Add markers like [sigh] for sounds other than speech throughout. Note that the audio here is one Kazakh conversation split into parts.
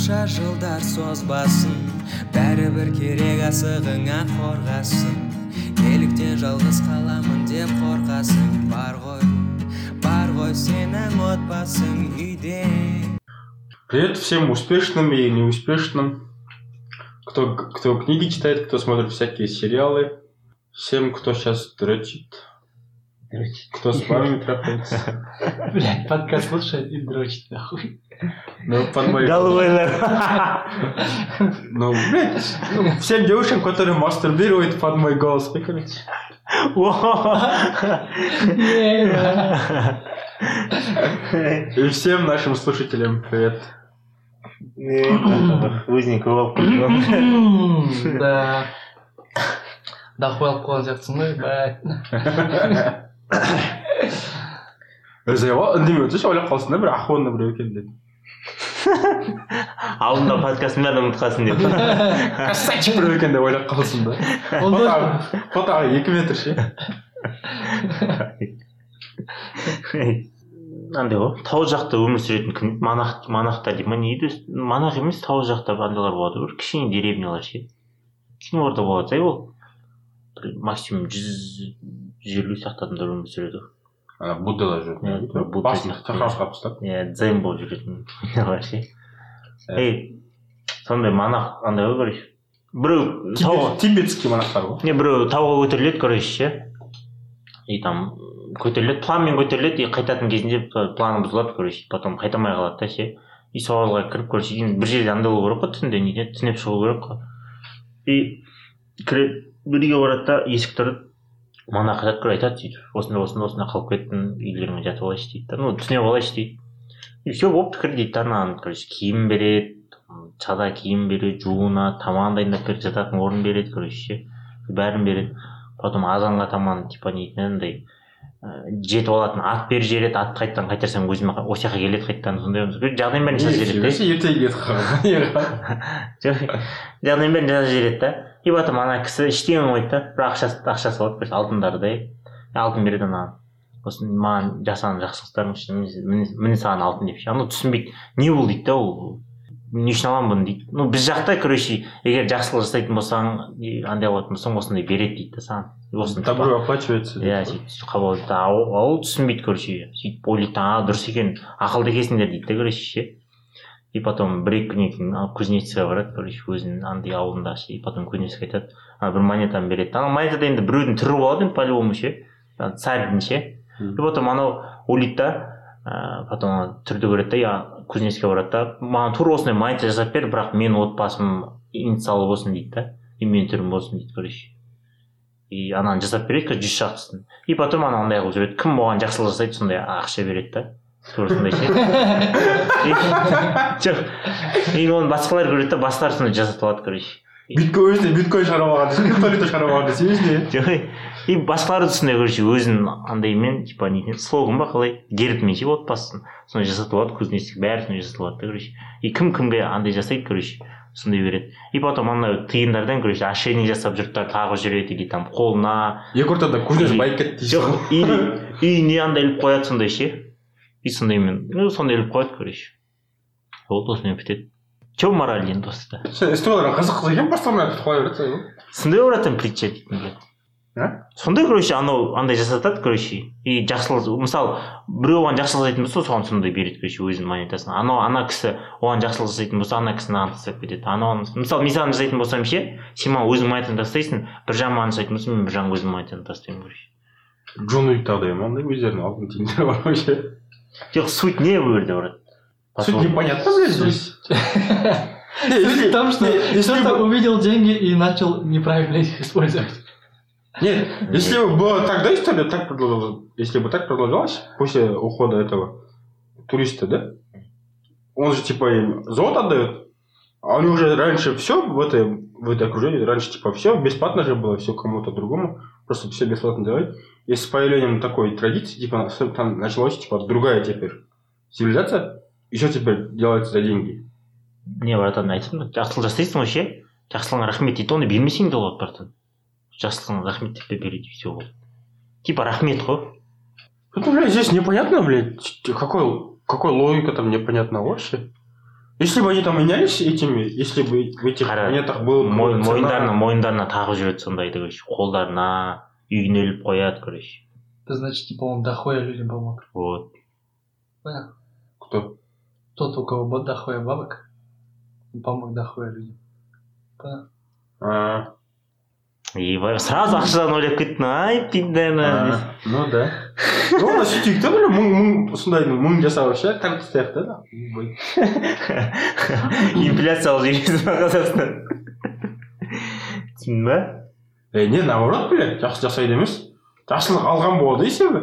қанша жылдар созбасын бәрібір керек асығыңа қорғасын неліктен жалғыз қаламын деп қорқасың бар ғой бар ғой сенің отбасың үйде Привет всем успешным и неуспешным, кто, кто книги читает, кто смотрит всякие сериалы, всем, кто сейчас дрочит, кто с вами трахается. [laughs] Блять, подкаст слушает и дрочит нахуй. Ну, под мои... Голубайлар. [laughs] Ну, блядь, ну, всем девушкам, которые мастурбируют под мой голос, прикольно. И всем нашим слушателям привет. Алып қойды. Да. Дохуй алып қойған сияқтысың ғой өзі үндемей отыршы ойлап қалсын да бір охуенный біреу екен деп алдында подкастың бәрін ұмытып қалсын деп красавчик біреу екен деп ойлап қалсын да фотоға екі метр ше андай ғой тау жақта өмір сүретін кім монах монахтар дей ма не дейді монах емес тау жақта андайлар болады бір кішкене деревнялар ше кішкене орта болады сай ол бір максимум жүз жүз елу сияқты адамдар өмір сүреді. Ана буддалар жүретін басын ұстап иә дзен болып жүретін нелар ше ей сондай монах андай ғой короче. Біреу тауға тибетский монахтар ғой. Не біреу тауға көтеріледі короче ше. И там көтеріледі планмен көтеріледі и қайтатын кезінде планы бұзылады короче. Потом қайта алмай қалады да ше. И сол ауылға кіріп короче енді бір жерде андай болу керек қой түнде неде түнеп шығу керек қой. И кіреді бір үйге барады да есік тұрады. Айтады короче айтады сөйтіп осында осында осында қалып кеттім үйлеріңе жатып алайыншы дейді да. Ну түнеп алайыншы дейді. И все болыпты кір дейді да анаған короче киім береді чада киім береді жуынады тамағын дайындап береді жататын орын береді короче ше. Бәрін береді. Потом азанға таман типа не дейтін андай ә, жетіп алатын ат беріп жібереді атты қайтадан қайтарсаң өзіме осы жаққа келеді қайтадан сондай жағдайын бәрін жасап жібереді да. ертегі кетіп қалған жоқ [laughs] жағдайын бәрін жасап жібереді да. И потом ана кісі ештеңе қоймайды да бір ақшасы ақшасы болады бір алтындарды. Алтын береді анаған осы маған жасаған жақсылықтарың үшін міне- саған алтын деп ше анау түсінбейді. Не бұл дейді да ол. Не үшін аламын бұны дейді. Ну біз жақта короче егер жақсылық жасайтын болсаң андай қылатын болсаң осындай береді дейді да саған. Осыны добро оплачивается иә сөйтіп қабыл ол ол түсінбейді короче. Сөйтіп ойлайды а дұрыс екен ақылды екенсіңдер дейді да короче ше. И потом бір екі күннен кейін ана кузнецкіге барады короче өзінің андай ауылында и потом кузнецкий айтады ана бір монетаны береді ана монетада енді біреудің түрі болады енді по любому ше царьдің ше и потом анау ойлайды да ыыы потом түрді көреді да я кузнецкийге барады да маған тура осындай монета жасап бер бірақ менің отбасым инициалы болсын дейді да? И менің түрім болсын дейді короче и ананы жасап береді жүз шақтысын и потом ана андай қылып жүреді кім оған жақсылық жасайды сондай ақша береді да? Сондай ше жоқ и оны басқалар көреді да басқалар сондай жасатып алады короче биткоин өзіне биткоин шығарып алған криптовалюта шығарып алған десеңізші жоқ и басқалары да сондай короче өзінің андаймен типа не слоган ба қалай гербмен ше отбасын сондай жасатып алады кузнецкий бәрі сондай жасатып алады да короче и кім кімге андай жасайды короче сондай береді и потом ана тиындардан короче ошейник жасап жұрттар тағып жүреді или там қолына екі ортада кузнец байып кетті дейсіз жоқ или үйіне андай іліп қояды сондай ше и сондаймен ну сондай іліп қояды короче болды осымен бітеді че мораль енді осыда сен историялар қызық қызық екен бастарынан айтып қоя береді ғой сондай притча дейтін сондай короче анау андай жасатады короче и жақсылық мысалы біреу оған жақсылық жасайтын болса соған сондай береді короче өзінің монетасын анау ана кісі оған жақсылық жасайтын болса ана кісі маған тастап кетеді анау мысалы мен саған жасайтын болсам ше сен маған өзіңнің монетаңды тастайсың бір жағын маған жасайтын болсаң мен бір жағын өзімнің монетамды тастаймын короче. Джон уик ма андай өздерінің алтын тиындері бар вообще. Жоқ суть не жерде брат суть непонятно. Блядь здесь Суть. В том, что кто-то увидел деньги и начал неправильно их использовать. Нет, если бы было тогда история так продолжалась, если бы так продолжалось после ухода этого туриста, да? Он же типа им золото отдает, а у него уже раньше все в этой, в этой окружении, раньше типа все бесплатно же было, все кому-то другому, просто все бесплатно делать. И с появлением такой традиции, типа там началась типа другая теперь цивилизация, и все теперь делается за деньги. не братан айтып тұрмын жақсылық жасайсың ғой ше жақсылығыңа рахмет дейді оны бермесең де болады братан жақсылығыңа рахмет деп береді и все болды типа рахмет қой Ну, блядь, здесь непонятно, блядь, ч- какой, какой логика там непонятна вообще. Если бы они там менялись этими, если бы в этих Қара, монетах было бы Мой- цена- мойындарына мойындарына тағып жүреді сондайды короче қолдарына үйіне іліп қояды короче значит, типа, он дохуя людям помог. вот Понял? Кто? Тот, у кого дохуя бабок, он помог дохуя людям. Понял? А, и бай- сразу ақшадан ойлап кеттім ай пидана а, ну да ну оны сөйтейік та білем мың мың сондай мың жасап ше тастайық та да. Инфляциялық жүйесі бар қазақстан түсіндің ба е не наоборот блядь жақсы жасайды емес. Жақсылық алған болады есебі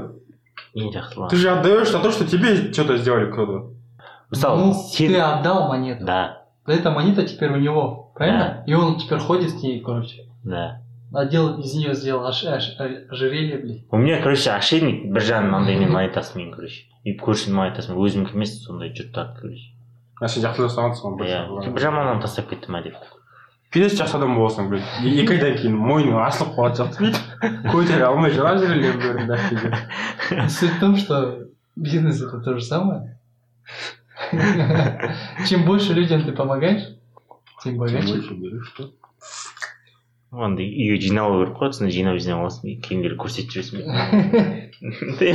ең жақсылығы ты же отдаешь за то что тебе что то сделали кто то мысалы Ну, сен ты отдал монету. да. Эта монета теперь у него, правильно? И он теперь ходит с ней, короче. да. Одел, из нее сделал аж, аж- ожерелье, блядь. у меня короче ошейник бір жағынан андаймен монетасымен короче. И көршінің монетасымен өзімдікі емес сондай жұрттарды короче. А сен жақсы жасағансың ғой иә бір жағынан тастап кеттім ма деп пиздец жақсы адам боласың блядь И- екі айдан кейін мойның ашылып қалады сияқты бүйтіп [laughs] көтере алмай жылап жүрген бәрінде Суть в том, что бизнес это то же самое. [laughs] Чем больше людям ты помогаешь, тем богаче. Андай үйге жиналу керек қой сосын жинап жинап аласың кейінгілер көрсетіп жүресің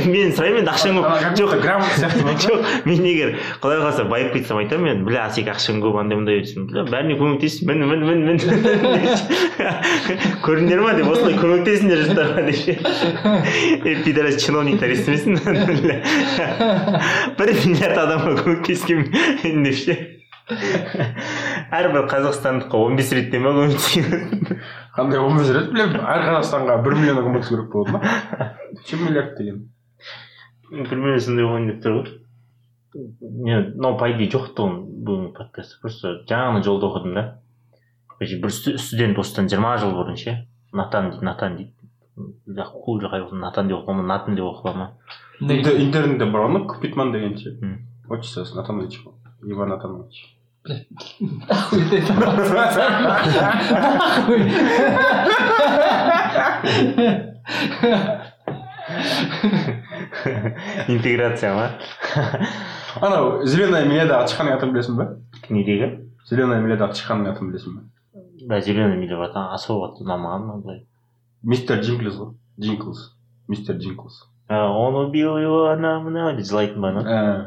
мен сұраймын енді ақшаң көп жоқ жоқ мен егер құдай қаласа байып кетсем айтамын мен бля сенікі ақшаң көп андай мындай десем бля бәріне көмектес мін мін мін мін көрдіңдер ма деп осылай көмектесіңдер жұрттарға деп пидорас чиновниктер естімесін бір миллиард адамға көмектескен деп ше әрбір қазақстандыққа он бес реттен ма көмектескен қандай бес рет білемін. Әр қазақстанға бір миллион көмектесу керек болады ма че миллиард деген. Примерно сондай болайын деп тұр ғой. Мен мынау по идее жоқ тұғын бүгінгі подкастта просто жаңа ғана жолда оқыдым да. Бір сту- студент осыдан жиырма жыл бұрын ше. Натан дейді натан дейді. Хуй қай натан деп оқыла ма натын деп оқыла ма Интер- интернетте бар ғой капитман деген ше. Отчествосы натанович иван натанович Интеграция ма? Анау зеленая милядағы тышқанның атын білесің ба? Недегі зеленая милядағы тышқанның атын білесің ба? Да зеленый миля братан особо ұнамаған мынандай мистер джинглс ғой джинглс мистер джинглс А, он убил его ана мына деп жылайтын ба ана Ә,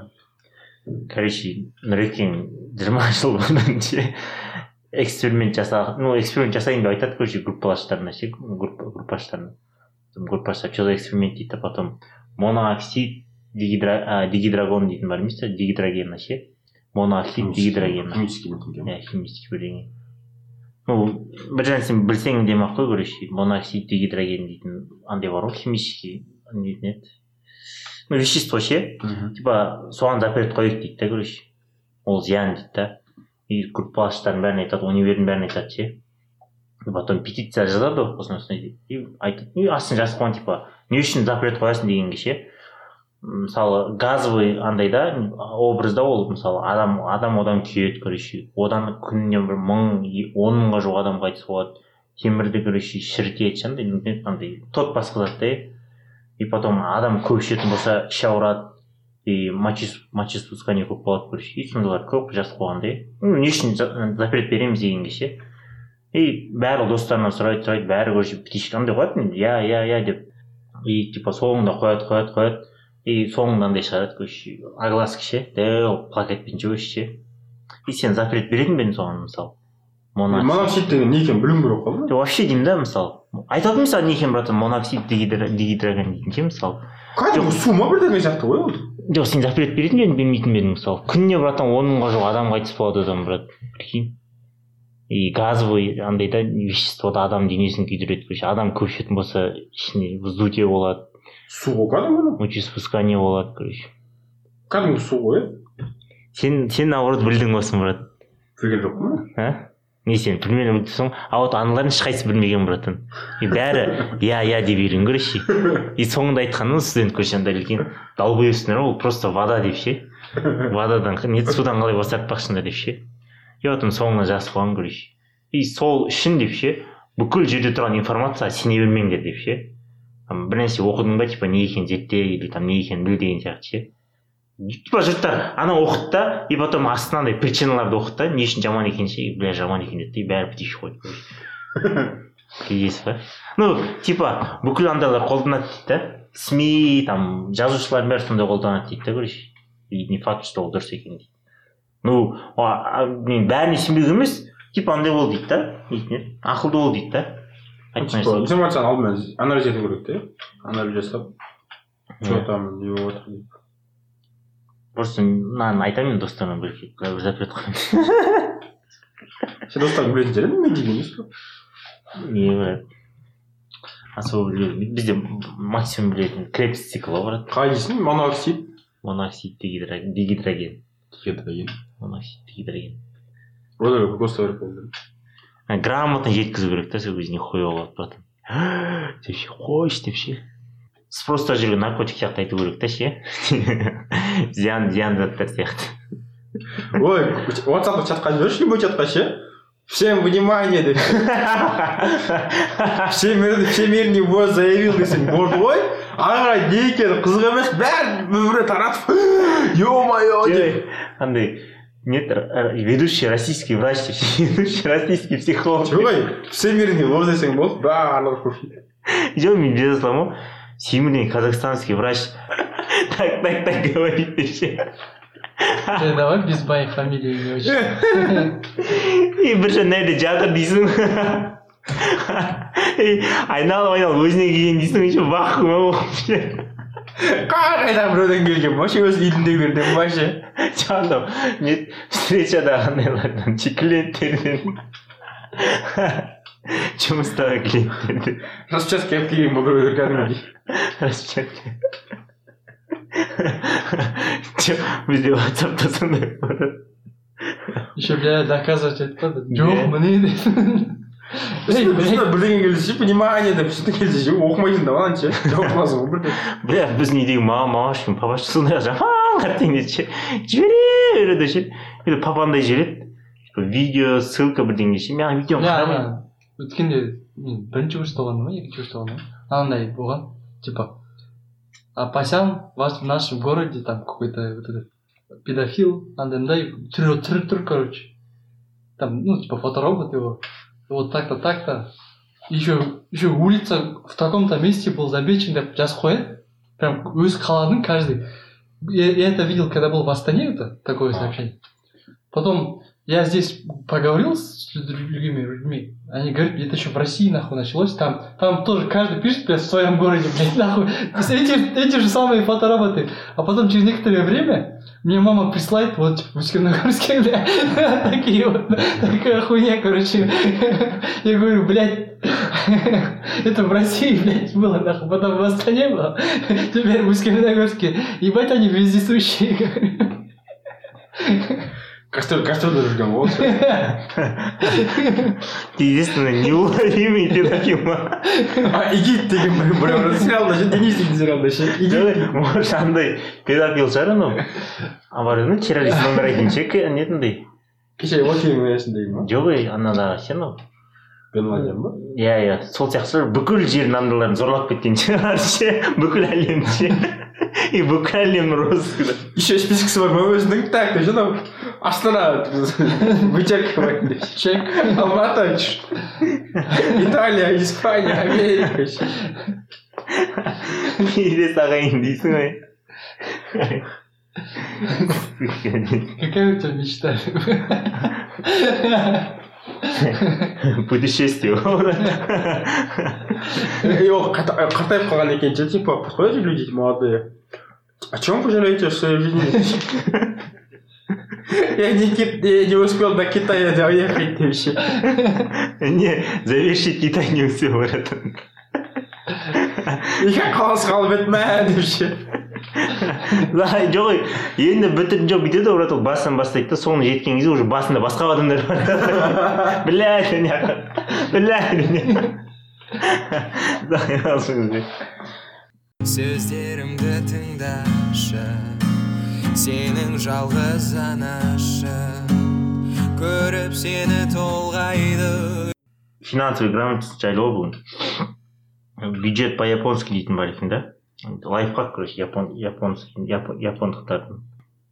короче нұрекең жиырма жыл бұрын ше эксперимент жаса ну эксперимент жасайын деп айтады короче группалаштарына ше? Группа группаштарына. Группаштар что за эксперимент дейді да потом монооксид дигидра, дигидрагон дейтін бар емес па дигидрогена ше? Монооксид дигидрогена химический бірдеңе иә химический бірдеңе ну бір нәрсені білсең демек қой короче монооксид дигидроген дейтін андай бар ғой химический. Не дейтін еді вещество ше типа соған запрет қояйық дейді да короче ол зиян дейді да и группаластардың бәріне айтады универдің бәріне айтады ше И потом петиция жазады ғой осындай осындай деп и айтады и астына жазып қойған типа не үшін запрет қоясың дегенге ше мысалы газовый андай да образда ол мысалы адам адам одан күйеді короче одан күніне бір мың он мыңға жуық адам қайтыс болады темірді короче шірітеді ше андай тот басқызады да. И потом адам көп ішетін болса іші ауырады и мочеспускание көп болады короче и сондайлар көп жазып қойған да иә. ну не үшін за- запрет береміз дегенге ше и бәрі достарынан сұрайды сұрайды бәрі короче птичка андай қояды иә иә иә деп. И типа соңында қояды қояды қояды. И соңында андай шығарады короче огласка ше. Дәу плакатпен жүрші ше. И сен запрет беретін бе едің соған мысалы моноксид деген не екенін білуің керек қой вообще деймін да мысалы? Айтады мысалы не екен братан моноксид дигидроген дейтін ше мысалы кәдімгі су ма бірдеңе сияқты ғой ол жоқ сен запрет беретін бе едің бермейтін бе едің мысалы күніне братан он мыңға жуық адам қайтыс болады одан брат прикинь и газовый андай да веществода адам денесін күйдіреді короче адам көп ішетін болса ішіне вздутие болады су ғой кәдімгі мочеиспускание болады короче кәдімгі су ғой иә сен сен наоборот білдің осыны брат білген жоқпын а не сен примерно біліпсің а вот аналардың ешқайсысы білмеген братан и бәрі иә иә деп үйрен короче и соңында айтқаны студент короче андай үлкен долбоебсыңдар ғой ол просто вода деп ше. Водадан не судан қалай бас тартпақшыңдар деп ше. И потом соңына жазып қойған короче и сол үшін деп ше бүкіл жерде тұрған информацияға сене бермеңдер деп ше. Там бір нәрсе оқыдың ба типа не екенін зертте или там не екенін біл деген сияқты ше. Типа жұрттар анау оқыды да и потом астына андай причиналарды оқыды да. Не үшін жаман екенін ше бля жаман екен деді и бәрі бітейші қойды. Кездесіп па. Ну типа бүкіл андайлар қолданады дейді да. Сми там жазушылардың бәрі сондай қолданады дейді да короче. И не факт что ол дұрыс екен дейді. Ну мен бәріне сенбеу емес типа андай бол дейді да несіне? Ақылды бол дейді да. Информацияны алдымен анализ ету керек те. Анализ жасап че там не болып жатыр просто мынаны айтамын мен достарыма бір запрет қоямын сен достарың білетін шығар енді мен емес не брат. Особо білмеймін бізде максимум білетін крепс циклы бар қалай дейсің моноксид моноксид дегидроген дегидроген моноксид дегидроген одан керек болды А, грамотно жеткізу керек та сол кезде нихуя болады потом деп ше қойшы деп ше спроста жүрген наркотик сияқты айту керек та ше. [laughs] Зиян зиян заттар сияқты. Ой ватсапқа чатқа жіберші любой чатқа ше? Всем внимание деп всемирный бой заявил десең болды ғой ары қарай не екені қызық емес бәрін бір біріне таратып. [gasps] Е мое деп андай нет р- ведущий российский врач деп [laughs] ведущий российский психолог. Жоқ ой всемирный бой десең болды барлығы жоқ мен бере саламын ғой всемирный казахстанский врач. Так так так говорит ше Э, давай без моей фамилии не очень и бір жерде жатыр дейсің айналып айналып өзіне келген дейсің еще вахуа болып қайда біреуден келген вообще. Өз үйіндегілерден ба ше жаңағы не встречада андайлардан клиенттерден распечатка алып келген бұл біреулер кәдімгідей распечатка жоқ бізде ватсапта еще бля доказывать айтпады жоқ блядь, бізде бірдеңе келсе ше внимание деп что келсе ше оқымайсың да ананы ше жауап қыласың ғой бля біздің үйдегі мама мамаш пен папаш сондай жаман қартең ше жібере береді ше папандай жібереді видео ссылка бірдеңе ше мен ана видеоны қарамаймын өткенде мен бірінші курста болғанда ма екінші курста болғанда ма анандай болған типа апасян в нашем городе там какой то вот этот педофил андай мындай түрі түрі тұр короче там ну типа фоторобот его вот так то так то еще еще улица в таком то месте был замечен деп жазып қояды прям өз қаланың каждый я, я это видел когда был в Астане это такое сообщение потом я здесь поговорил с другими людьми, они говорят, это еще в России нахуй началось, там, там тоже каждый пишет, блядь, в своем городе, блядь, [laughs] нахуй. Эти, эти же самые фотороботы. А потом через некоторое время мне мама присылает, вот, типа, в Усть-Каменогорске, [laughs] бля, [laughs] такие вот, такая хуйня, короче. Я говорю, блядь, это в России, блядь, было, нахуй, потом в Астане было, теперь в Усть-Каменогорске. Ебать, они вездесущие, костер кастрюльда жүрген ғой ол ше единственное неуловимый ма а игит деген бір біреу сериалда ше денис дейтін сериалда ше игит может андай педофил шығар анау а бар еді террорист номер один ше нетіндей кеше уокинг несіндегі ма жоқ ей анадағы ше анау бен ладен ба иә иә сол сияқты шығар бүкіл жер андайларын зорлап кеткен шығар ше бүкіл әлемді ше и бүкіл әлем розыскіда еще спискісі бар ма өзінің так деп ше анау астана вычеркивать деп ше Чек. алматы ч- италия испания америка. Ше елес ағайын дейсің ғой Какая у тебя мечта? путешествие. И ол қата- қартайып қалған екен ше типа подходят же люди молодые. О чем вы жалеете в своей жизни? [laughs] я не, ки- я не успел до Китая доехать ше [laughs] не завершить китай не успел братан қалып еді мә деп ше жоқ енді бітіріп жоқ бүйтеді ғой брат? Ол басынан бастайды да соңына жеткен кезде уже басында басқа адамдар бар [laughs] блядь мына сөздерімді тыңдашы. Сенің жалғыз анашы көріп сені толғайды. Финансовый грамотность жайлы ғой бүгін. Бюджет по японски дейтін бар екен да? Лайфхак короче япондықтардың.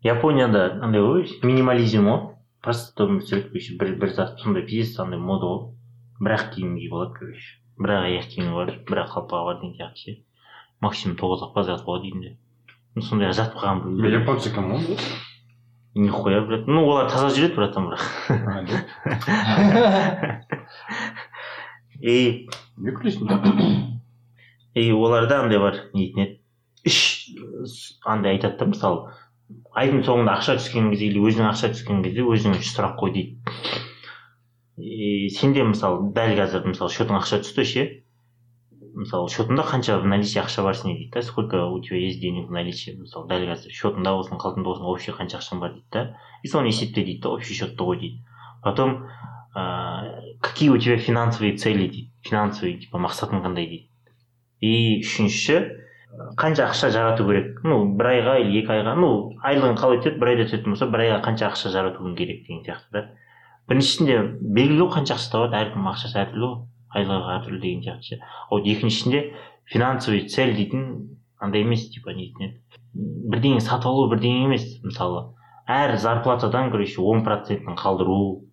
Японияда андай ғой минимализм ғой просто өмір сүреді короче бір бір зат сондай пиздец андай мода ғой бір ақ киім киіп алады короче. Бір ақ аяқ киімі бар бір ақ қалпағы бар деген сияқты ше. Максимум тоғыз ақ зат болады үйінде сондай зат қалған біреу японцы кому нихуя блядь. Ну олар таза жүреді братан бірақ и не? [laughs] Күлесің и оларда андай бар не дейтін еді. Үш андай айтады да мысалы айдың соңында ақша түскен кезде или өзіңе ақша түскен кезде өзіңе үш сұрақ қой дейді. И сенде мысалы дәл қазір мысалы счетыңа ақша түсті ше? Мысалы счетыңда қанша в наличии ақша бар сенде дейді да? Сколько у тебя есть денег в наличии? Мысалы дәл қазір счетыңда болсын қалтаңда болсын вообще қанша ақшаң бар дейді да? И соны есепте дейді да общий счетты ғой дейді. Потом ыыы какие у тебя финансовые цели дейді? Финансовый типа мақсатың қандай дейді? И үшінші қанша ақша жарату керек? Ну бір айға или екі айға ну айлығың қалай түседі? бір айда түсетін болса бір айға қанша ақша жаратуың керек деген сияқты да? Біріншісінде белгілі ғой қанша ақша табады? Әркімнің ақшасы әртүрлі ғой. Айлығы әртүрлі деген сияқты ше. Вот екіншісінде финансовый цель дейтін андай емес типа не дейтін еді. Бірдеңе сатып алу бірдеңе емес мысалы. Әр зарплатадан короче он процентін қалдыру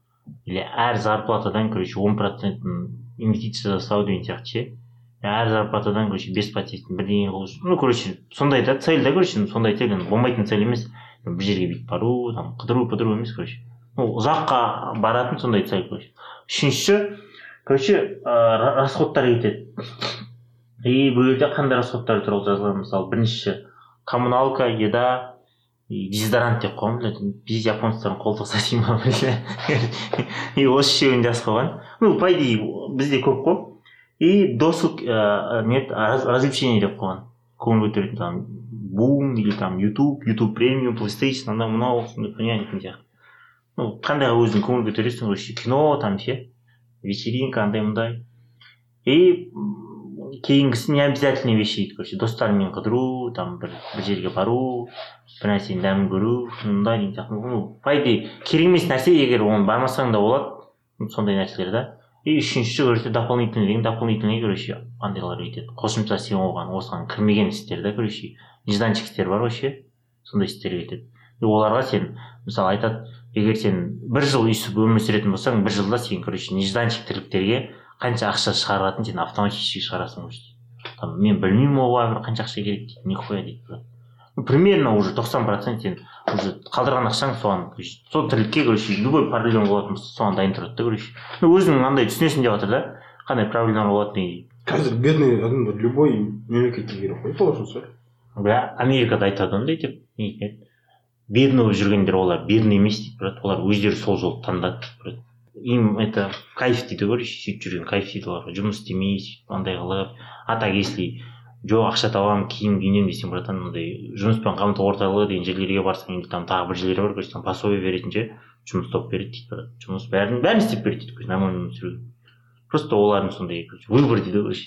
или әр зарплатадан короче он процентін инвестиция жасау деген сияқты ше. Әр зарплатадан короче бес процентін бірдеңе қылу үшін. Ну короче сондай да цель да короче сондай цель болмайтын цель емес. Бір жерге бүйтіп бару там қыдыру пыдыру емес короче. Ну ұзаққа баратын сондай цель короче. Үшіншісі короче ыыы расходтар кетеді и бұл жерде қандай расходтар туралы жазылған мысалы бірінші коммуналка еда дезодорант деп қойған біз японецтардың қолтығы тиді ма [laughs] и осы үшеуін жазып қойған ну по идее бізде көп қой. И досуг ыыы не еді раз- развлечение деп қойған. Көңіл көтеретін там бум или там ютуб ютуб премиум плейстейшн анау мынау сондай сияқты. Ну қандайға өзің көңіл көтересің короче кино там ше. Вечеринка андай мындай и кейінгісі не обязательные вещи дейді короче достарыңмен қыдыру там бір бір жерге бару бір нәрсенің дәмін көру мындай деген сияқты ну по идее керек емес нәрсе егер оны бармасаң да болады сондай нәрселер да. И үшіншісі короче дополнительный деген дополнительный короче андайлар өйтеді қосымша сен оған осыған кірмеген істер да короче нежданчик істер бар ше сондай істер кетеді и оларға сен мысалы айтады егер сен бір жыл өйстіп өмір сүретін болсаң бір жылда сен короче нежданчик тірліктерге қанша ақша шығаратынын сен автоматически шығарасың уже. Там мен білмеймін оған бір қанша ақша керек дейді нихуя дейді ну, примерно уже тоқсан процент сен уже қалдырған ақшаң соған сол тірлікке короче любой проблема болатын болса соған дайын тұрады да короче. Ну өзің андай түсінесің деп жатыр да қандай проблема болады деген қазір бедный адамдар любой мемлекетке керек қой сол бля америкада айтады ондай деп бедный болып жүргендер олар бедный емес дейді брат. Олар өздері сол жолды таңдады дейді брат. Им это кайф дейді короче сөйтіп жүрген кайф дейді оларға. Жұмыс істемей сөйтіп андай қылып. А так если жоқ ақша табамын киім киінемін десең братан мындай жұмыспен қамту орталығы деген жерлерге барсаң енді там тағы бір жерлер бар короче там пособие беретін ше жұмыс тауып береді дейді брат. Жұмыс бәрін бәрін істеп береді дейді короче нормально өмір сүруге. Просто олардың сондай выбор дейді короче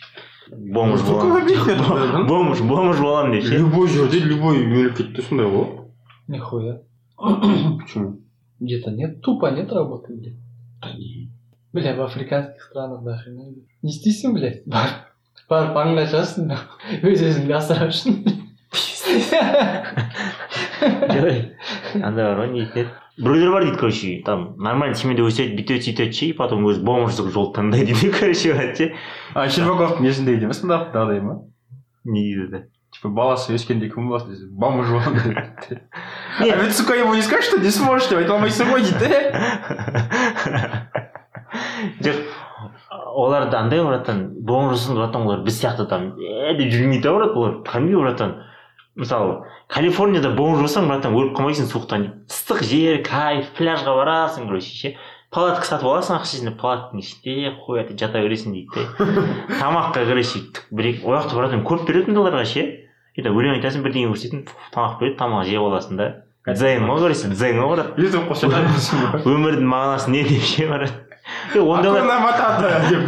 бомж боламын. [laughs] бомж бомж боламын деп ше любой жерде любой мемлекетте сондай ғой. Нихуя. [clears throat] почему Где-то нет, тупо нет работы, блядь. да не Бля, в африканских странах до хрена. блядь. Не істейсің, блядь. Бар. Барып аңын ашасың да өз өзіңді асырап үшін. жоқ андай бар ғой не дейтін еді біреулер бар дейді короче там нормально семьяда өседі бүйтеді сөйтеді ше и потом өзі бомждық жолды таңдайды дейді [laughs] короче брат ше а щербаковтың несінде емес андай ма не дейді да типа баласы өскенде кім боласың десе бомж боламын дейді Нет. а ведь сука ему не скажешь что не сможешь деп айта алмайсың ғой дейді жоқ оларда андай братан бомжсың братан олар біз сияқты там е деп жүрмейді да брат олар кәдімгі братан мысалы калифорнияда бомж болсаң братан өліп қалмайсың суықтан. Ыстық жер кайф пляжға барасың короче ше. Палатка сатып аласың ақша жинап палатканың ішінде қоя жата бересің дейді да [laughs] тамаққа короче бір екі ол жақта братан көп беретін оларға ше. Да өлең айтасың бірдеңе көрсететін тамақ береді тамақ жеп аласың да. Дзен ғой короче дзен ғой брат ютуб қосып өмірдің мағынасы не деп ше брат е, ондайлар деп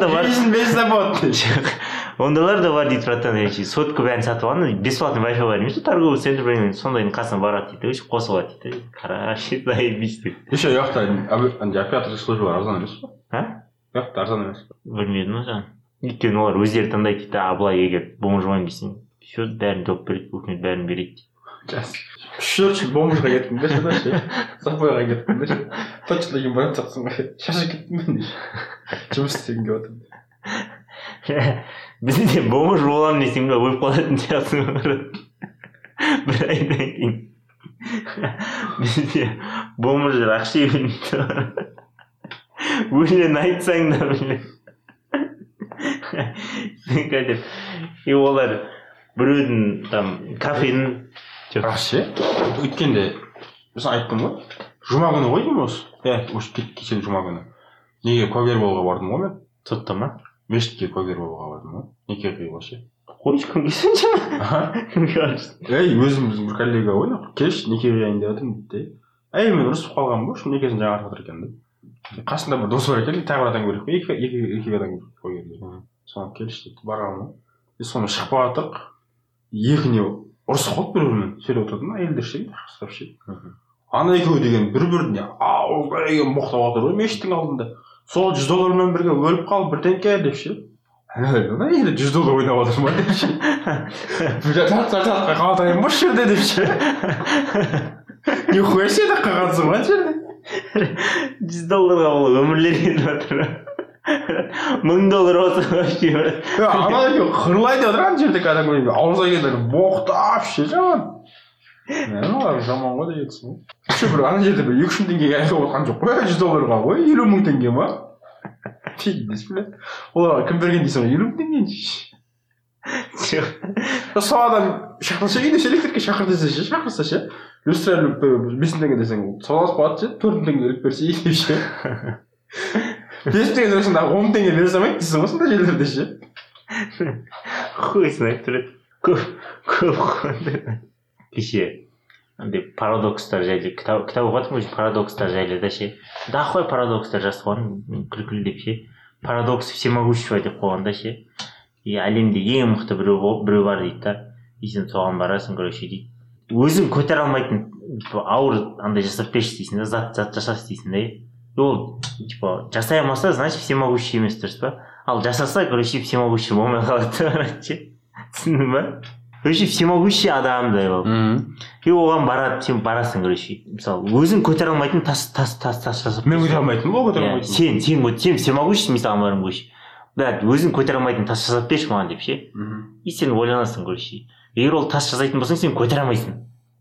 да бар. [laughs] Ондайлар да бар дейді братан сотка бәрін сатып алған бесплатный вай фай бар емес торговый центр бірдеңе сондайдың қасына барады дейді короче қосып алады дейді короче заебись дейді еще ұяқта андай оператор служба арзан емес па а? Ұяқта арзан емес па білмедім ғой жаңа өйткені олар өздері таңдайды дейді а былай егер бомжымаймын десең все бәрін жауып береді өкімет бәрін береді жас. Үш төрт жыл бомжға кеттім да ше. Запойға кеттім да ше. Точно кейін сияқтысың ғой шаршап кеттім мен жұмыс істегім келіп жатыр [laughs] бізде бомж боламын десең бе өліп қалатын сияқтысың ғой бір айдан кейін. [laughs] Бізде бомждар ақша бермейді [laughs] өлең айтсаң да блин [laughs] қазір и олар біреудің там кафенің бірақ ше өйткенде мен айттым ғой. Жұма күні ғой деймін осы? Иә осы кешегі жұма күні. Неге куәгер болуға бардым ғой мен? Сотта ма? Мешітке куәгер болуға бардым ғой. Неке қиюға ше? Қой ешкім келсінші ей өзіміздің бір коллега ғой келші неке қияйын деп жатырмын дейді де. Ей мен ұрысып қалғанмын ғой общем некесін жаңартып жатыр екен да қасында бір досы бар екен тағы бір адам керек қой. Екі екі адам керек куәгер соған келші дейді барғанмын и сонымен шығып бара жатырық екіне ұрысып қалды бір бірімен сөйлеп отырды ма әйелдер ше ұстап ше ана екеуі деген бір біріне ауылдан боқтап жатыр ғой мешіттің алдында сол жүз доллармен бірге өліп қалып бір теңке деп ше. Ана енді жүз доллар ойнап жатыр ма? деп ше. Қалатайын ба осы жерде деп ше [laughs] нихуя себе қалғансың ғой ана жерде жүз долларға ол өмірлер кетіп жатыр. Мың доллар болса вообще ана екеуі қырлайды жатыр ана жерде кәдімгі ауызға келгенде боқтап ше жаман. Олар жаман ғой дегенсің ғой. Еще бір ана жерде бір екі үш мың теңгеге айырылып отқан жоқ қой жүз долларға ғой елу мың теңге ма? Оларға кім берген дейсің ғой елу мың теңгені? Сол адам шақырса үйіне электрикке шақыр десе ше шақырса ше? Люстра іліп бес мың теңге десең салғыласып қалады ше төрт мың теңге іліп берсе деп ше бес мың теңге берсең дағы он мың теңге бере салмайды дейсің ғой сондай жерлерде ше хуйсын айтып тұрады көп көп кеше андай парадокстар жайлы кітап кітап оқып жатырмын ғой парадокстар жайлы да ше дохуй парадокстар жазып қойған күлкілі деп ше парадокс всемогущего деп қойған да ше и әлемде ең мықты біреу біреу бар дейді да и сен соған барасың короче дейді өзің көтере алмайтын типа ауыр андай жасап берші дейсің да зат зат жасашы дейсің да ол типа жасай алмаса значит всемогущий емес дұрыс па? Ал жасаса короче всемогущий болмай қалады короче. Түсіндің ба? Короче всемогущий адам да ол. И оған барады сен барасың короче. Мысалы өзің көтере алмайтын тас тас тас тас жасап мен көтере алмайтынмын ғой көтере Иә, алмайтынмын. сен сен сен всемогущий мен саған барамын короче. Да өзің көтере алмайтын тас жасап берші маған деп ше. И сен ойланасың короче. Егер ол тас жасайтын болсаң сен көтере алмайсың.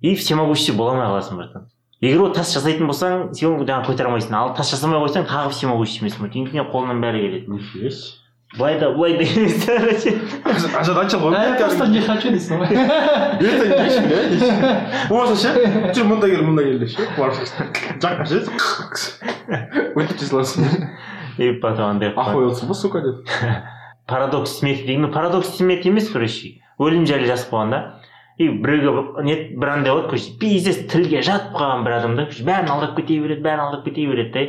И всемогущий бола алмай қаласың братан егер ол тас жасайтын болсаң сен оны жаңағы көтере алмайсың. Ал тас жасамай қойсаң тағы всемогущий емессің ғой теңдене қолыңнан бәрі келеді. Нифига себе. Былай да былай да емес короче. Ожидатель ғой я просто не хочу дейсің ғой иә дейсің болмаса ше жүр мында кел мында кел деп ше барып жаққа ше и потом андай охуелся ба сука деп парадокс смерти. Деген парадокс смерти емес короче. Өлім жайлы жазып қойған да. И біреуге не бір андай болады короче пиздец тілге жатып қалған бір адам да бәрін алдап кете береді бәрін алдап кете береді да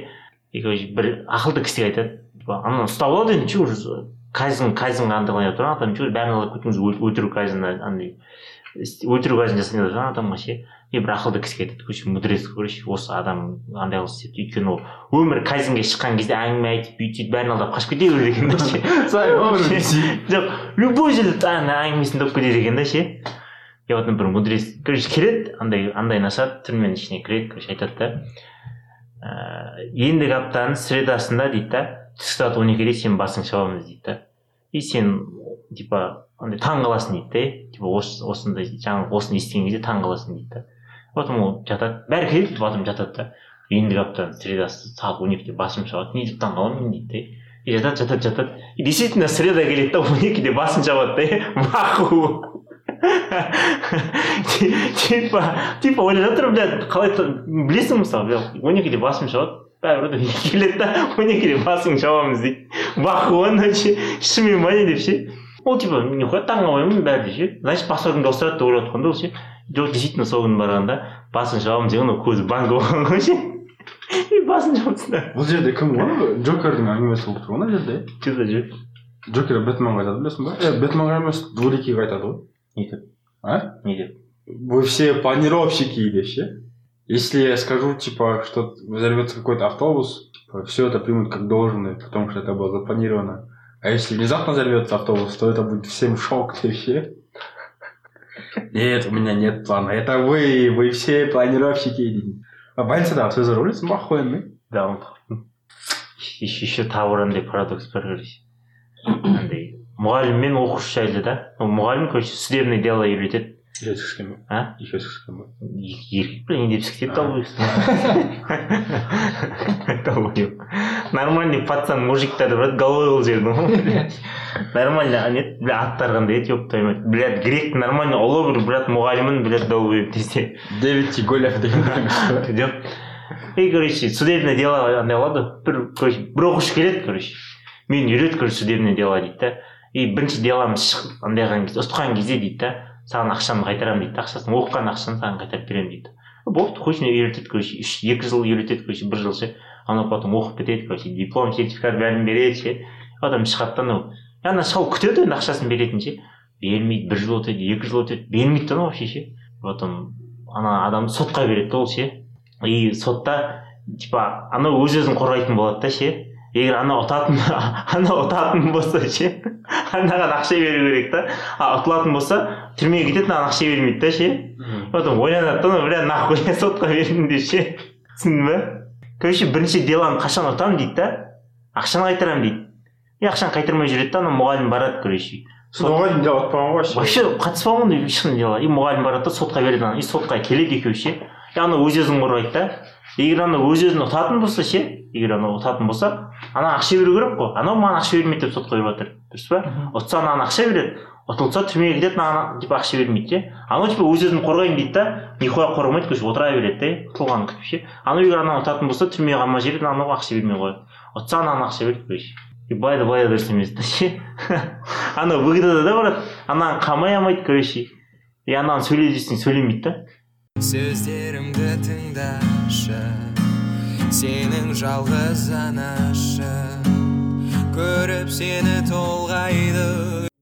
и короче бір ақылды кісіге айтады. Ананы ұстап алады енді че уже кайзен кайзенға андай қылып тұр адам че бәрін алдап кетіңіз өлтіру кайзен андай өлтіру кайзен жасайын деп жатыр адамға ше и бір ақылды кісіге айтады короче мудрец короче осы адам андай қылып істепті өйткені ол өмірі кайзенге шыққан кезде әңгіме айтып бүйтіп сөйтіп бәрін алдап қашып кете береді екен да ше [laughs] жоқ любой жерде әңгімесін тауып кетеді екен да ше. И потом бір мудрец короче келеді андай андайын ашады түрменің ішіне кіреді короче айтады да. Ыыы ендігі аптаның средасында дейді да түскі сағат он екіде сенің басың шабамыз дейді да. И сен типа андай таң қаласың дейді да типа осы осындай жаңағы осыны естіген кезде таң қаласың дейді да. Потом ол жатады. Бәрі келеді потом жатады да. Ендігі аптаның средасы сағат он екіде басым шабады. Не деп таң қаламын мен дейді да и жатады жатады жатады. И действительно среда келеді да он екіде басын шабады да [laughs] маху! [laughs] Типа типа ойлап жатыр блядь қалай білесің мысалы он екіде басым шабады. Бәрібір келеді да он екіде басың шабамыз дейді. Бақуан ше шынымен ба не деп ше. ол типа нихуя таң қалмаймын бәрі де ше значит басқа күнде ауыстырады деп ойлап жатқан да ол ше жоқ действительно сол күні барғанда басын шабамыз деген ол көзі банго болған ғой ше и басын жауыпсың да бұл жерде кім ғой джокердің әңгімесі болып тұр ғой мына жерде че за жер джокер бэтменға айтады білесің ба е бэтменға емес двуликийге айтады ғой не деп а не деп вы все планировщики деп ше если я скажу типа что взорвется какой-то автобус типа, все это примут как должное потому что это было запланировано А если внезапно взорвется автобус, то это будет всем шок [laughs] вообще. Нет, у меня нет плана. Это вы, вы все планировщики. А больницадағы сөзі ойлайсың ба охуенный да он еще андай парадокс бар андай мұғалім мен оқушы жайлы да? Мұғалім короче судебное дело үйретеді еще сікскен ба а? Еще сікскен ба Екі- еркек пе не деп сіктеп долбоеб долбоеб нормальный пацан мужиктар брат головой ол жердің блядь. нормально а нет бля аттары қандай еді ёб твою мать блядь грек нормально ұлы бір брат мұғалімін блядь долбоеб десе дэвид тиголев деген жоқ [laughs] и короче судебное дело андай болады ғой бір короче бір оқушы келеді короче. Мені үйрет короче судебное дело дейді да. И бірінші деломыз шығып андай қылған кезде ұтқан кезде дейді да. Саған ақшаны қайтарамын дейді ақшасын оқыған ақшаны саған қайтарып беремін дейді болды қойсын үйретеді короче үш екі жыл үйретеді короче бір жыл ше анау потом оқып бітеді короче диплом сертификат бәрін береді ше. Потом шығады да анау. Ана шал күтеді енді ақшасын беретінін ше. Бермейді бір жыл өтеді екі жыл өтеді бермейді да анау вообще ше. Потом ана адамды сотқа береді да ол ше. И сотта типа анау өз өзін қорғайтын болады да ше. Егер анау ұтатын [laughs] анау ұтатын болса ше [laughs] анаған ақша беру керек та. А ұтылатын болса түрмеге кетеді маған ақша бермейді да ше потом ойланады да бля нахуй я сотқа бердім деп ше түсіндің ба короче бірінші делоны қашан ұтамын дейді да ақшаны қайтарамын дейді и ақшаны қайтармай жүреді да ана мұғалім барады короче дейін дело атпаған ғой вообще қатыспаған ғой ешқандай дело и мұғалім барады да сотқа береді ана и сотқа келеді екеуі ше и анау өз өзін қорғайды да егер анау өз өзін ұтатын болса ше егер анау ұтатын болса ана ақша беру керек қой анау маған ақша бермейді деп сотқа беріп жатыр дұрыс па ұтса анаған ақша береді ұтылса түрмеге кетеді маған типа ақша бермейді ше анау типа өз өзін қорғаймын дейді да нихуя қорғамайды короче отыра береді да ұтылғанын күтіп ше анау егер ананы ұтатын болса түрмеге қамап жібереді анауға ақша бермей қояды ұтса анаған ақша береді короче былай да былай да дұрыс емес та ше анау выгодада да брат ананы қамай алмайды короче. И ананы сөйле десең сөйлемейді да сөздерімді тыңдашы сенің жалғыз анашың көріп сені толғайды.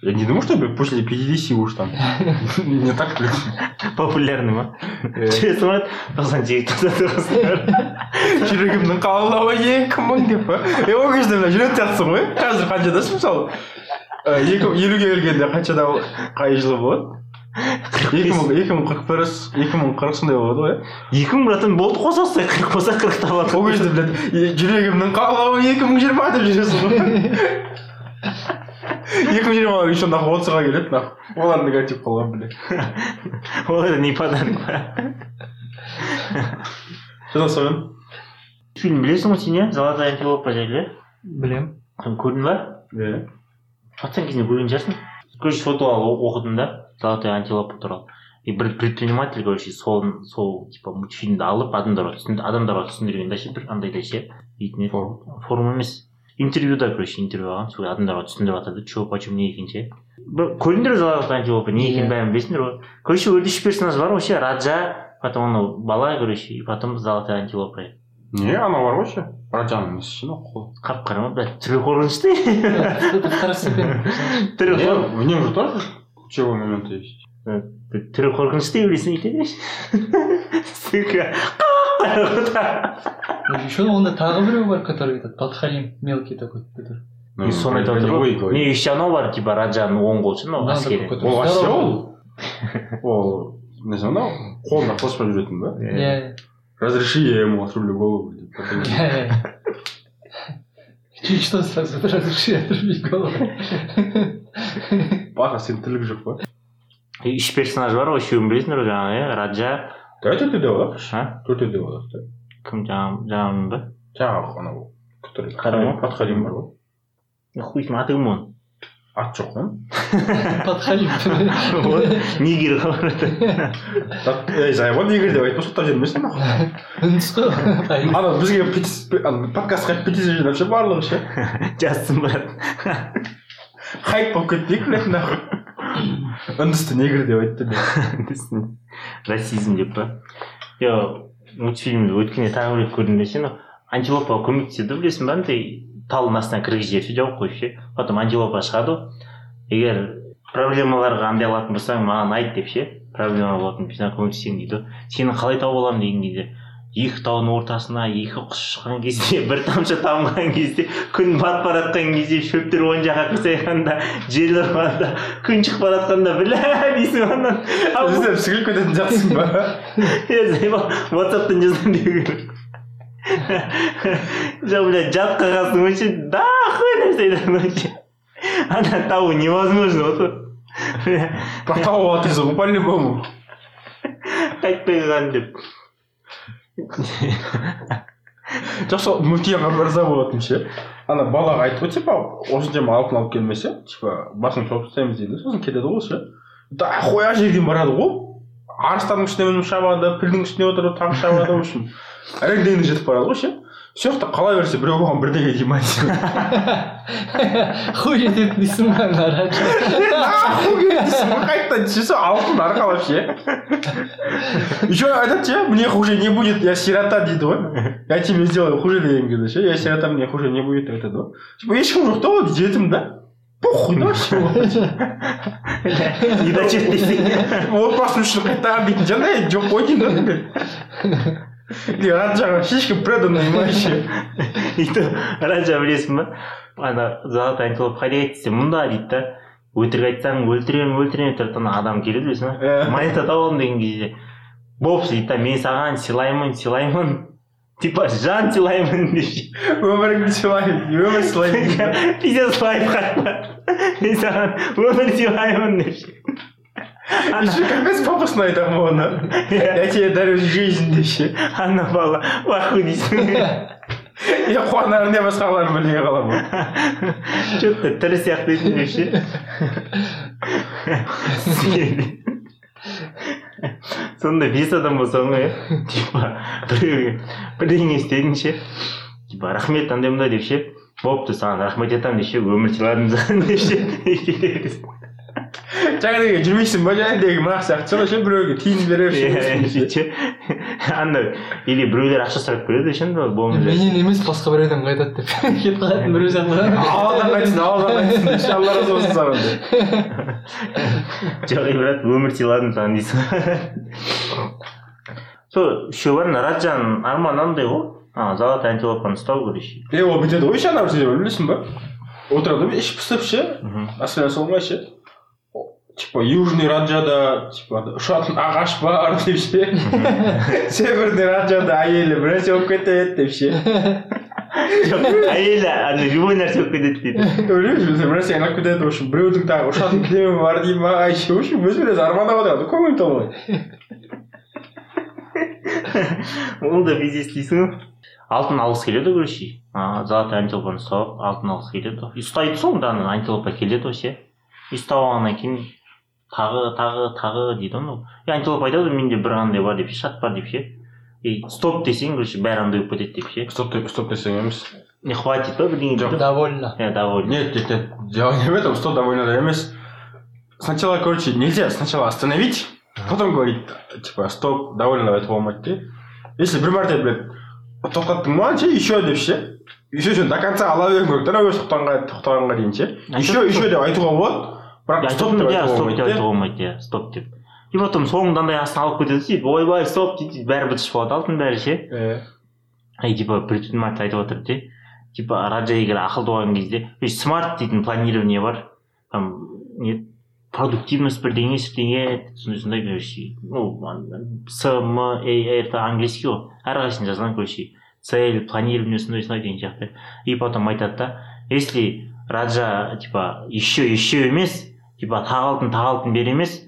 Я не думаю, что после 50 уж там. [laughs] Не так ли? популярный ма Э, жүресің ба тоқсан сегіз жүрегімнің қалауы екі мың деп па е ол кезде мына жүретін сияқтысың ғой қазір қаншадасың мысалы екі елуге келгенде қаншада қай жылы болады екі мың екі мың қырық бір екі мың қырық сондай болады ғой иә екі мың братан болды қоса салсай қырық болса қырық табады ол кезде блядь жүрегімнің қалауы екі мың жиырма деп жүресің ғой екі мың жиырма еще нахуй отызға келеді нахуй олар негатив блядь ол это не подарок па содан соң фильм білесің ғой сен иә золотая антилопа жайлы иә білемін көрдің ба иә пацан кезінде көрген шығарсың короче сол туралы оқыдым да? Золотая антилопа туралы и бір предприниматель короче сол сол типа мультфильмді алып адамдарға адамдарға түсіндірген да ше бір андайда ше дейтін еді Форум. форум емес интервьюда короче интервью алған сол адамдарға түсіндіріп жатыр да че почем не екен ше бір көрдіңдер ғой золотая антилопа не екенін бәрін білесіңдер ғой короче ол үш персонаж бар ғой ше раджа потом анау бала короче и потом золотая антилопа не ана бар ғой ше раджаның несі ше қап қара ма блядь түрі қорқынышты түрі в нем же тоже ключевой момент есть түрі қорқынышты еврейсің сука еще онда тағы біреу бар который этот подхалим мелкий такой который. И соны айтып жатыр ғой не еще анау бар типа раджаның оң қолы ше Надо әскери ол здоровый. ол ол несі анау қолына қоспай жүретін ба иә разреши я ему отрублю голову деп иә иә чуть что сразу [laughs] разреши отрубить голову. Баха сен тірлік жоқ па и үш персонаж бар ғой үшеуін білесіңдер ғой жаңағы иә раджа давай төртеуде болайықшы а? Төртеуде болайық та кім жаңағы ба жаңағы анау который ба? подхалим бар ғой Ну, хуй с ним, аты кім оның ат жоқ қой подхалим нигер ей зайбан егер деп айтпа соттап жібермесін нахуй үндіс қой ана бізге подкастқа петиция жинап ше барлығы ше жазсын брат хайп болып кетпейік блядь нахуй үндісті негр деп айтты расизм деп па жоқ мультфильмді өткенде тағы бір көрдім де анау антилопаға көмектеседі білесің ба андай талдың астына кіргізіп жіберіп жауып қойып ше потом антилопа шығады. Ғой егер проблемаларға андай алатын болсаң маған айт деп ше. Проблема болатын болса көмектесемін дейді. Ғой сені қалай тауып аламын деген кезде. Екі таудың ортасына екі құс ұшқан кезде [laughs] бір тамшы тамған кезде күн батып бара жатқан кезде шөптер оң жаққа қисайғанда жел ұрғанда күн шығып бара жатқанда бля [laughs] дейсің анан іздеп сігіліп кететін сияқтысың ба? [laughs] Ватсаптан жазамын деу керек жоқ бля жат қағазың вообще дохуй нәрсе айтады вообще. Ана тау невозможно вот тауып алатынсың ғой по любому қайтпай қалған деп жоқ сол мүфтияға мырза болатын ше. Ана балаға айтты ғой типа осы алтын алып келмесе типа басын шауып тастаймыз дейді. Сосын кетеді ғой ше. Дохуя жерден барады ғой. Арыстардың үстіне мініп шабады пілдің үстіне отырып тағы шабады в общем. Әрең жетіп барады ғой ше. Сол жақта қала берсе біреу оған бірдеңе дей ма хуй етеді дейсің ба ана раджа қайтадан сол алтын арқалап ше еще айтады ше мне хуже не будет я сирота дейді ғой я тебе сделаю хуже деген кезде ше я сирота мне хуже не будет деп айтады ғой типа ешкім жоқ та ғой жетім да? Похуй да вообще не дочет десең отбасым үшін қайтарам дейтін жағдай жоқ қой деймін да раджаға слишком преданный и то раджа білесің ба ана золотой антилоп қайда кетті мұнда дейді да өтірік айтсаң өлтіремін өлтіремін деп тұрады ана адам келеді білесің ба монета тауып деген кезде бопсы дейді да мен саған сыйлаймын сыйлаймын типа жан сыйлаймын деп ше өміріңді сыйлаймын өмір сыйлаймын пиздец қатты мен саған өмір сыйлаймын деп ше еще капец айтамын ғой оны я тебе дарю жизнь деп ше ана бала уаху дейсің қуанарын не басқаларын білмей қаламын че то тірі сияқты едің деп ше сондай бес адам болсаң ғой иә типа біреуге бірдеңе істедің ше типа рахмет андай мындай деп ше болыпты саған рахмет айтамын деп ше өмір сыйладым саған деп ше бересің. жаңағыдегі жүрмейсің ба жаңағыдегі мына сияқты сол ше біреуге тиын беріп Иә, ше андай или біреулер ақша сұрап келеді ше болмай менен емес басқа біреуден қайтады деп кетіп қалатын біреу сияқты алладан қайтсын алладан қайтсын алла разы болсын саған деп жоқ брат өмір сыйладым саған дейсің сол үшеу бар раджаның арманы андай ғой ана золотой антилопаны ұстау короче е ол бүйтеді ғой ше ана білесің ба? Отырады ғой іші пысып ше асырай салмай ше типа южный раджада типа ұшатын ағаш бар [laughs] деп ше [laughs] северный раджада әйелі бір нәрсе болып кетеді деп ше әйелі ана любой нәрсе болып кетеді дейді білмеймін бір нәрсе айналып кетеді в общем біреудің тағы ұшатын кілемі бар дей ма еще в общем өзімен өзі армандап отырады көңілі толмай ол да пиздец дейсің ғой алтын алғысы келеді короче. Золотой антилопаны ұстап алтын алғысы келеді ұстайды ана антилопа келеді ғой ше ұстап алғаннан кейін тағы тағы тағы дейді ғой и антилопа айтады ғой менде бір андай бар деп ше шат бар деп ше и стоп десең короче бәрі андай болып кетеді деп ше стоп стоп десең емес не хватит па бірдеңе дейді довольно иә довольно Нет, нет, нет. Дело не в этом, что довольно емес. Сначала, короче, нельзя сначала остановить, потом говорить, типа, стоп, довольно этого болмайды де. Если бір мәрте, блядь, тоқтаттың ма, ше, еще деп ше. Еще до конца ала беруің керек. да тоқтағанға тоқтағанға дейін ше. Еще, еще деп айтуға болады. Бірақ стоп деп иә айтуға стоп деп айтуға болмайды. иә стоп деп и потом соңында андай астына алып кетеді сөйтіп ойбай стоп дейді бәрі бітішіп қалады алтын бәрі ше де. и типа предприниматель айтып отыр де типа раджа егер ақылды болған кезде смарт дейтін планирование бар там не продуктивность бірдеңе бірдеңе сондай сондай короче ну с м э это английский ғой әрқайсысын жазған короче цель планирование сондай сондай деген сияқты и потом айтады да если раджа типа еще еще емес типа тағы алтын тағы алтын бер емес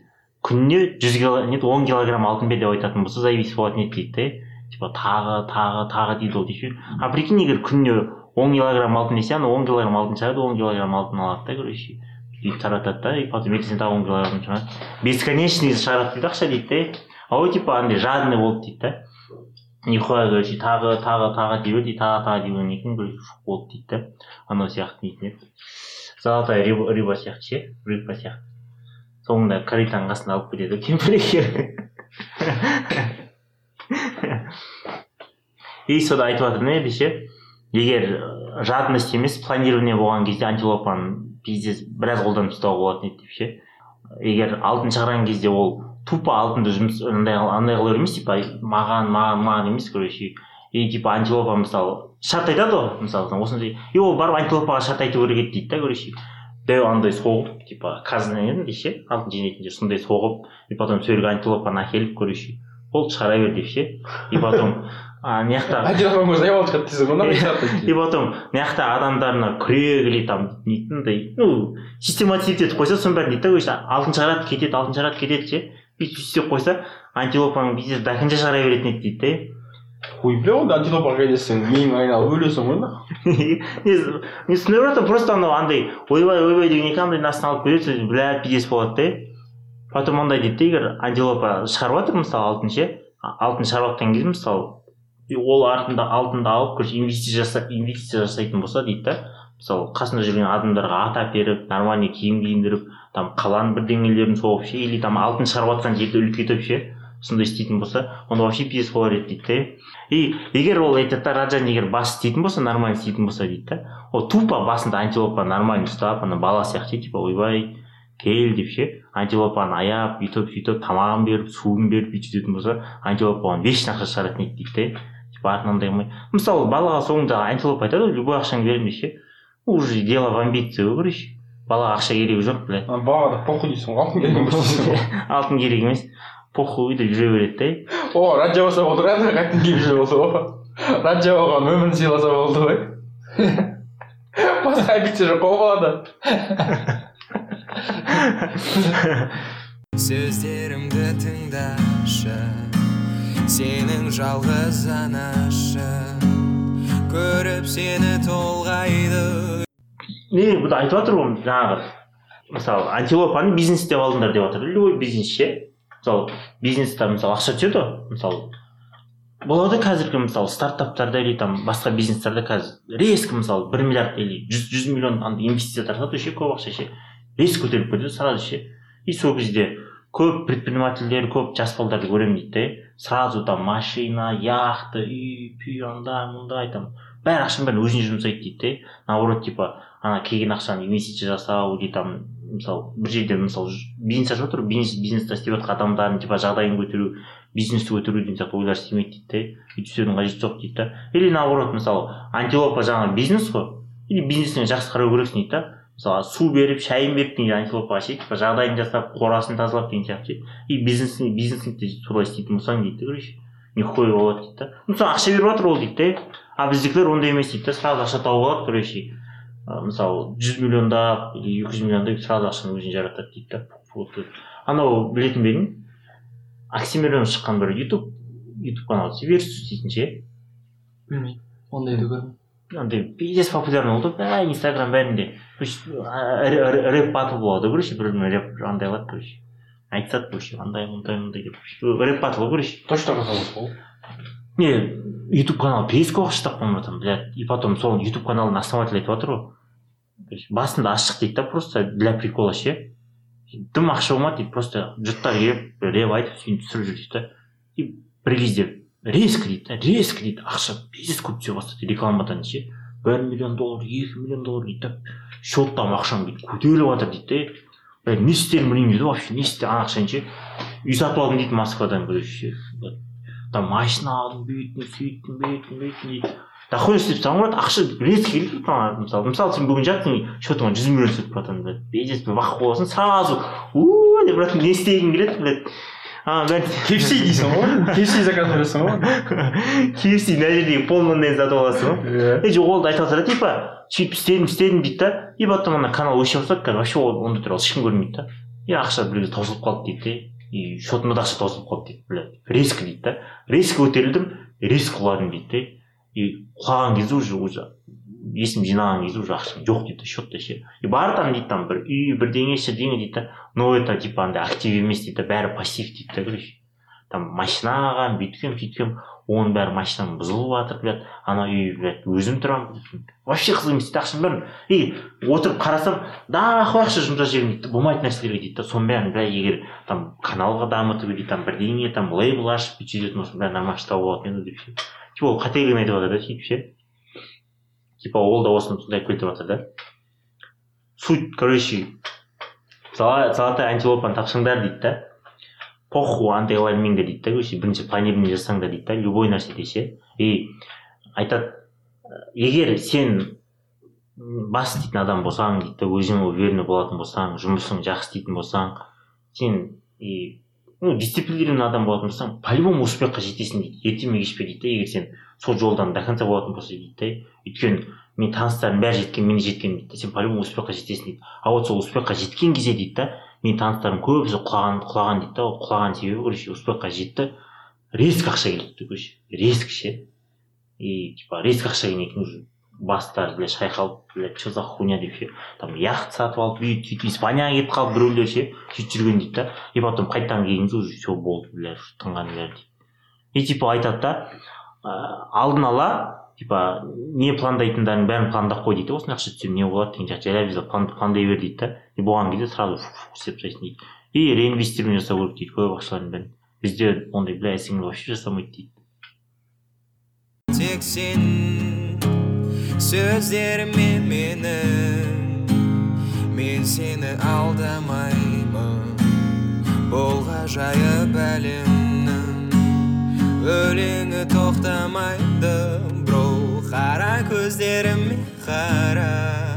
күніне жүз кило нет он килограмм алтын бер деп айтатын болса зависит болатын еді дейді да типа тағы тағы тағы дейді ол дейші а прикинь егер күніне он килограмм алтын десе ана он килограмм алтын шығады он килограмм алтын алады да короче. Сөйтіп таратады да и потом ертесіне тағы он килограмм шығады. Бесконечный шығарады дейді ақша дейді да а ол типа андай жадный болды дейді да. Нихуя короче тағы тағы тағы дей бер дейді тағы тағы дей бергеннен кейін короче болды дейді да. Анау сияқты нетін еді золотая рыба, рыба сияқты ше рыбка сияқты. Соңында каританың қасына алып кетеді кемпір екеуі и сода айтып жатыр не ше егер э, жадность емес планирование болған кезде антилопаны пиздец біраз қолданып ұстауға болатын еді деп ше. Егер алтын шығарған кезде ол тупо алтынды жұмыс андай андай қылу емес типа маған маған маған емес короче и типа антилопа мысалы шарт айтады ғой мысалы осындай и ол барып антилопаға шарт айту керек еді дейді да короче дәу андай соғып типа казненде ше алтын жинайтын жер сондай соғып и потом сол жерге антилопаны әкеліп короче болды шығара бер деп ше и потом а мына жақта антилопаның өзі аялап шығады дейсің ғой и потом мына жақта адамдарына күрек или там нетіндей ну систематизировать етіп қойса соның бәрін дейді да короче алтын шығарады кетеді алтын шығарады кетеді ше бүйтіп істеп қойса антилопаның бизнесі до конца шығара беретін еді дейді да хуй бля антилопаға келесің миың айналып өлесің ғой не түсініп жатырмын просто анау андай ойбай ойбай деген екен андайдың астына алып келеді бля пиздец болады да потом андай дейді да егер антилопа шығарып жатыр мысалы алтын ше алтын шығарып жатқан кезде мысалы ол артында алтынды алып короче инвестиция жасап инвестиция жасайтын болса дейді да. Мысалы қасында жүрген адамдарға ат әперіп нормальный киім киіндіріп там қаланың бірдеңелерін соғып ше или там алтын шығарып жатқан жерді үлкейтіп ше. Сондай істейтін болса онда вообще пиздец болар еді дейді да и егер ол айтады да раджан егер бас істейтін болса нормально істейтін болса дейді да ол тупо басында антилопа нормально ұстап ана бала сияқты типа ойбай кел деп ше. Антилопаны аяп бүйтіп сөйтіп тамағын беріп суын беріп бүйтіп сөйтетін болса антилопа оған вечно ақша шығаратын еді дейді да типа артынан мысалы балаға соңында антилопа айтады ғой любой ақшаңды беремін ше. Уже дело в амбиции ғой короче. Балаға ақша керегі жоқ блядь. Балаға да похуй дейсің ғой алтын керек емес. [laughs] Алтын керек емес. Похуй деп жүре береді да о раджа болса болды ғой ана қайтын киіп жүре болса ғой раджа оған өмірін сыйласа болды ғой басқа амбиция жоқ қой балада сөздерімді тыңдашы сенің жалғыз анашың көріп сені толғайды. Не бұда айтып жатыр ғой жаңағы мысалы антилопаны бизнес деп алдыңдар деп жатыр любой бизнес ше мысалы бизнеста мысалы ақша түседі ғой мысалы. Болады қазіргі мысалы стартаптарда или там басқа бизнестарда қазір резко мысалы бір миллиард или жүз жүз миллион андай инвестиция тартады ше көп ақша ше. Резко көтеріліп кетеді сразу ше. И сол кезде көп предпринимательдер көп жас балдарды көремін дейді да сразу там машина яхта үй пүй андай мындай там бәрі ақшаның бәрін өзіне жұмсайды дейді да наоборот типа ана келген ақшаны инвестиция жасау или там мысалы бір жерде мысалы бизнес ашып жатыр бизнес бизнесте істеп жатқан адамдардың типа жағдайын көтеру бизнесті көтеру деген сияқты ойлар істемейді дейді да өйтіп істеудің қажеті жоқ дейді да. Или наоборот мысалы антилопа жаңағы бизнес қой. Или бизнесіне жақсы қарау керексің дейді да. Мысалы су беріп шайын беріп деген антилопаға ше типа жағдайын жасап қорасын тазалап деген сияқты ше и бизнесің бизнесіңді солай істейтін болсаң дейді да короче нихуя болады дейді да. Ну ақша беріп жатыр ол дейді да а біздікілер ондай емес дейді да сразу ақша тауып алады короче. Мысалы жүз миллиондап или екі жүз миллиондап сразу ақшаны өзіне жаратады дейді да анау білетін бе едің? Оксимирон шыққан бір ютуб ютуб канал версус дейтін ше? Білмеймін. Ондайды көрмеймін андай пиздец популярный болды. Бәрі инстаграм бәрінде то есть р- р- рэп батл болады короче бір бірімен рэп андай қылады короче. Айтысады короче андай мындай мындай деп. Рэп батл ғой короче. Точно казалось ғой не ютуб канал көп ақша тапқан там блядь. И потом сол ютуб каналдың основателі айтып жатыр ғой. Басында ашық дейді да просто для прикола ше. Дым ақша болмады дейді просто жұрттар келіп рэп айтып сөйтіп түсіріп жүр дейді да. И бір кезде резко дейді да резко дейді. Ақша пиздец көп түсе бастады рекламадан ше. Бір миллион доллар екі миллион доллар дейді да. Счеттағы ақшам бүйтіп көтеріліп жатыр дейді да не істерімді білмеймін дейді вообще не істе ана ақшаны ше. Үй сатып алдым дейді москвадан короче там машина алдым бүйттім сөйттім бүйттім бүйттім. Дейді дохуя істеп тастаған ғой ақша резко келіп тұр маған мысалы мысалы сен бүгін жаттың счетыңа жүз миллион түсіп жатыр блядь пиздец вах боласың сразу. У деп брат не істегің келеді блядь? А [laughs] кепси дейсің ғой кепси заказ бересің ғой. [laughs] KFC мына жердегі полный сатып аласың ғой. И жоқ ол да айтып жатыр да типа сөйтіп істедім істедім дейді да. И потом ана канал өше бастады қазір вообще ол ондай туралы ешкім көрмейді да. И ақша бір кезде таусылып қалды дейді да и счетымда да ақша таусылып қалды дейді блядь резко дейді да резко көтерілдім резко құладым дейді да и құлаған кезде уже уже есім жинаған кезде уже ақша жоқ дейді счетта ше и бар там дейді там бір үй бірдеңе шірдеңе дейді да но это типа андай актив емес дейді да бәрі пассив дейді да короче там машина бүйткенмін сөйткенмін оның бәрі машинам бұзылып жатыр блядь. Ана үй блядь өзім тұрамын. Вообще қызық емес дейді ақшаның бәрін и отырып қарасам дохуя ақша жұмсап жібермін дейді да болмайтын нәрселерге дейді да. Соның бәрін блядь егер там каналға дамытып или там бірдеңе там лейбл ашып бүйтіп сөйтетін болсам бәрін нормально ұстауға болатын еді деп типа ол қателігін айтып жатыр да сөйтіп ше. Типа ол да осыны сондай келтіріп жатыр да. Суть короче золотая антилопаны тапсаңдар дейді да. Похуй қыла бермеңдер дейді да короче бірінші планирование жасаңдар дейді да любой нәрседе ше и айтады егер сен бас істейтін адам болсаң дейді да өзіңе уверенный болатын болсаң жұмысың жақсы істейтін болсаң сен и ну дисциплинированный адам болатын болсаң по любому успехқа жетесің дейді ерте ме кеш пе дейді да егер сен сол жолдан до конца болатын болса дейді да өйткені менің таныстарым бәрі жеткен мен жеткенмін дейді да сен по любому успехқа жетесің дейді. А вот сол успехқа жеткен кезде дейді да менің таныстарым көбісі құлаған құлаған дейді да ол құлаған себебі короче успехқа жетті. Резко ақша келді дейді короче. Резко ше. И типа резко ақша келгеннен кейін уже бастары бля шайқалып бля че за хуйня деп ше. Там яхта сатып алып бүйтіп сөйтіп испанияға кетіп қалып біреулер ше сөйтіп жүрген дейді да и потом қайтадан келген кезде уже все болды бля тынған бәрі дейді и типа айтады да алдын ала типа не пландайтындарың бәрін пландап қой дейді осындай ақша түссе не болады деген сияқты. Жайлап план- пландай бер дейді да. И болған кезде сразу фу істеп тастайсың дейді. И реинвестирование жасау керек дейді көп ақшалардың бәрін. Бізде ондай бля сіңір вообще жасамайды дейді. Тек сен сөздеріме менің мен сені алдамаймын. Бұл ғажайып әлемнің өлеңі тоқтамайды бро қара көздеріме қара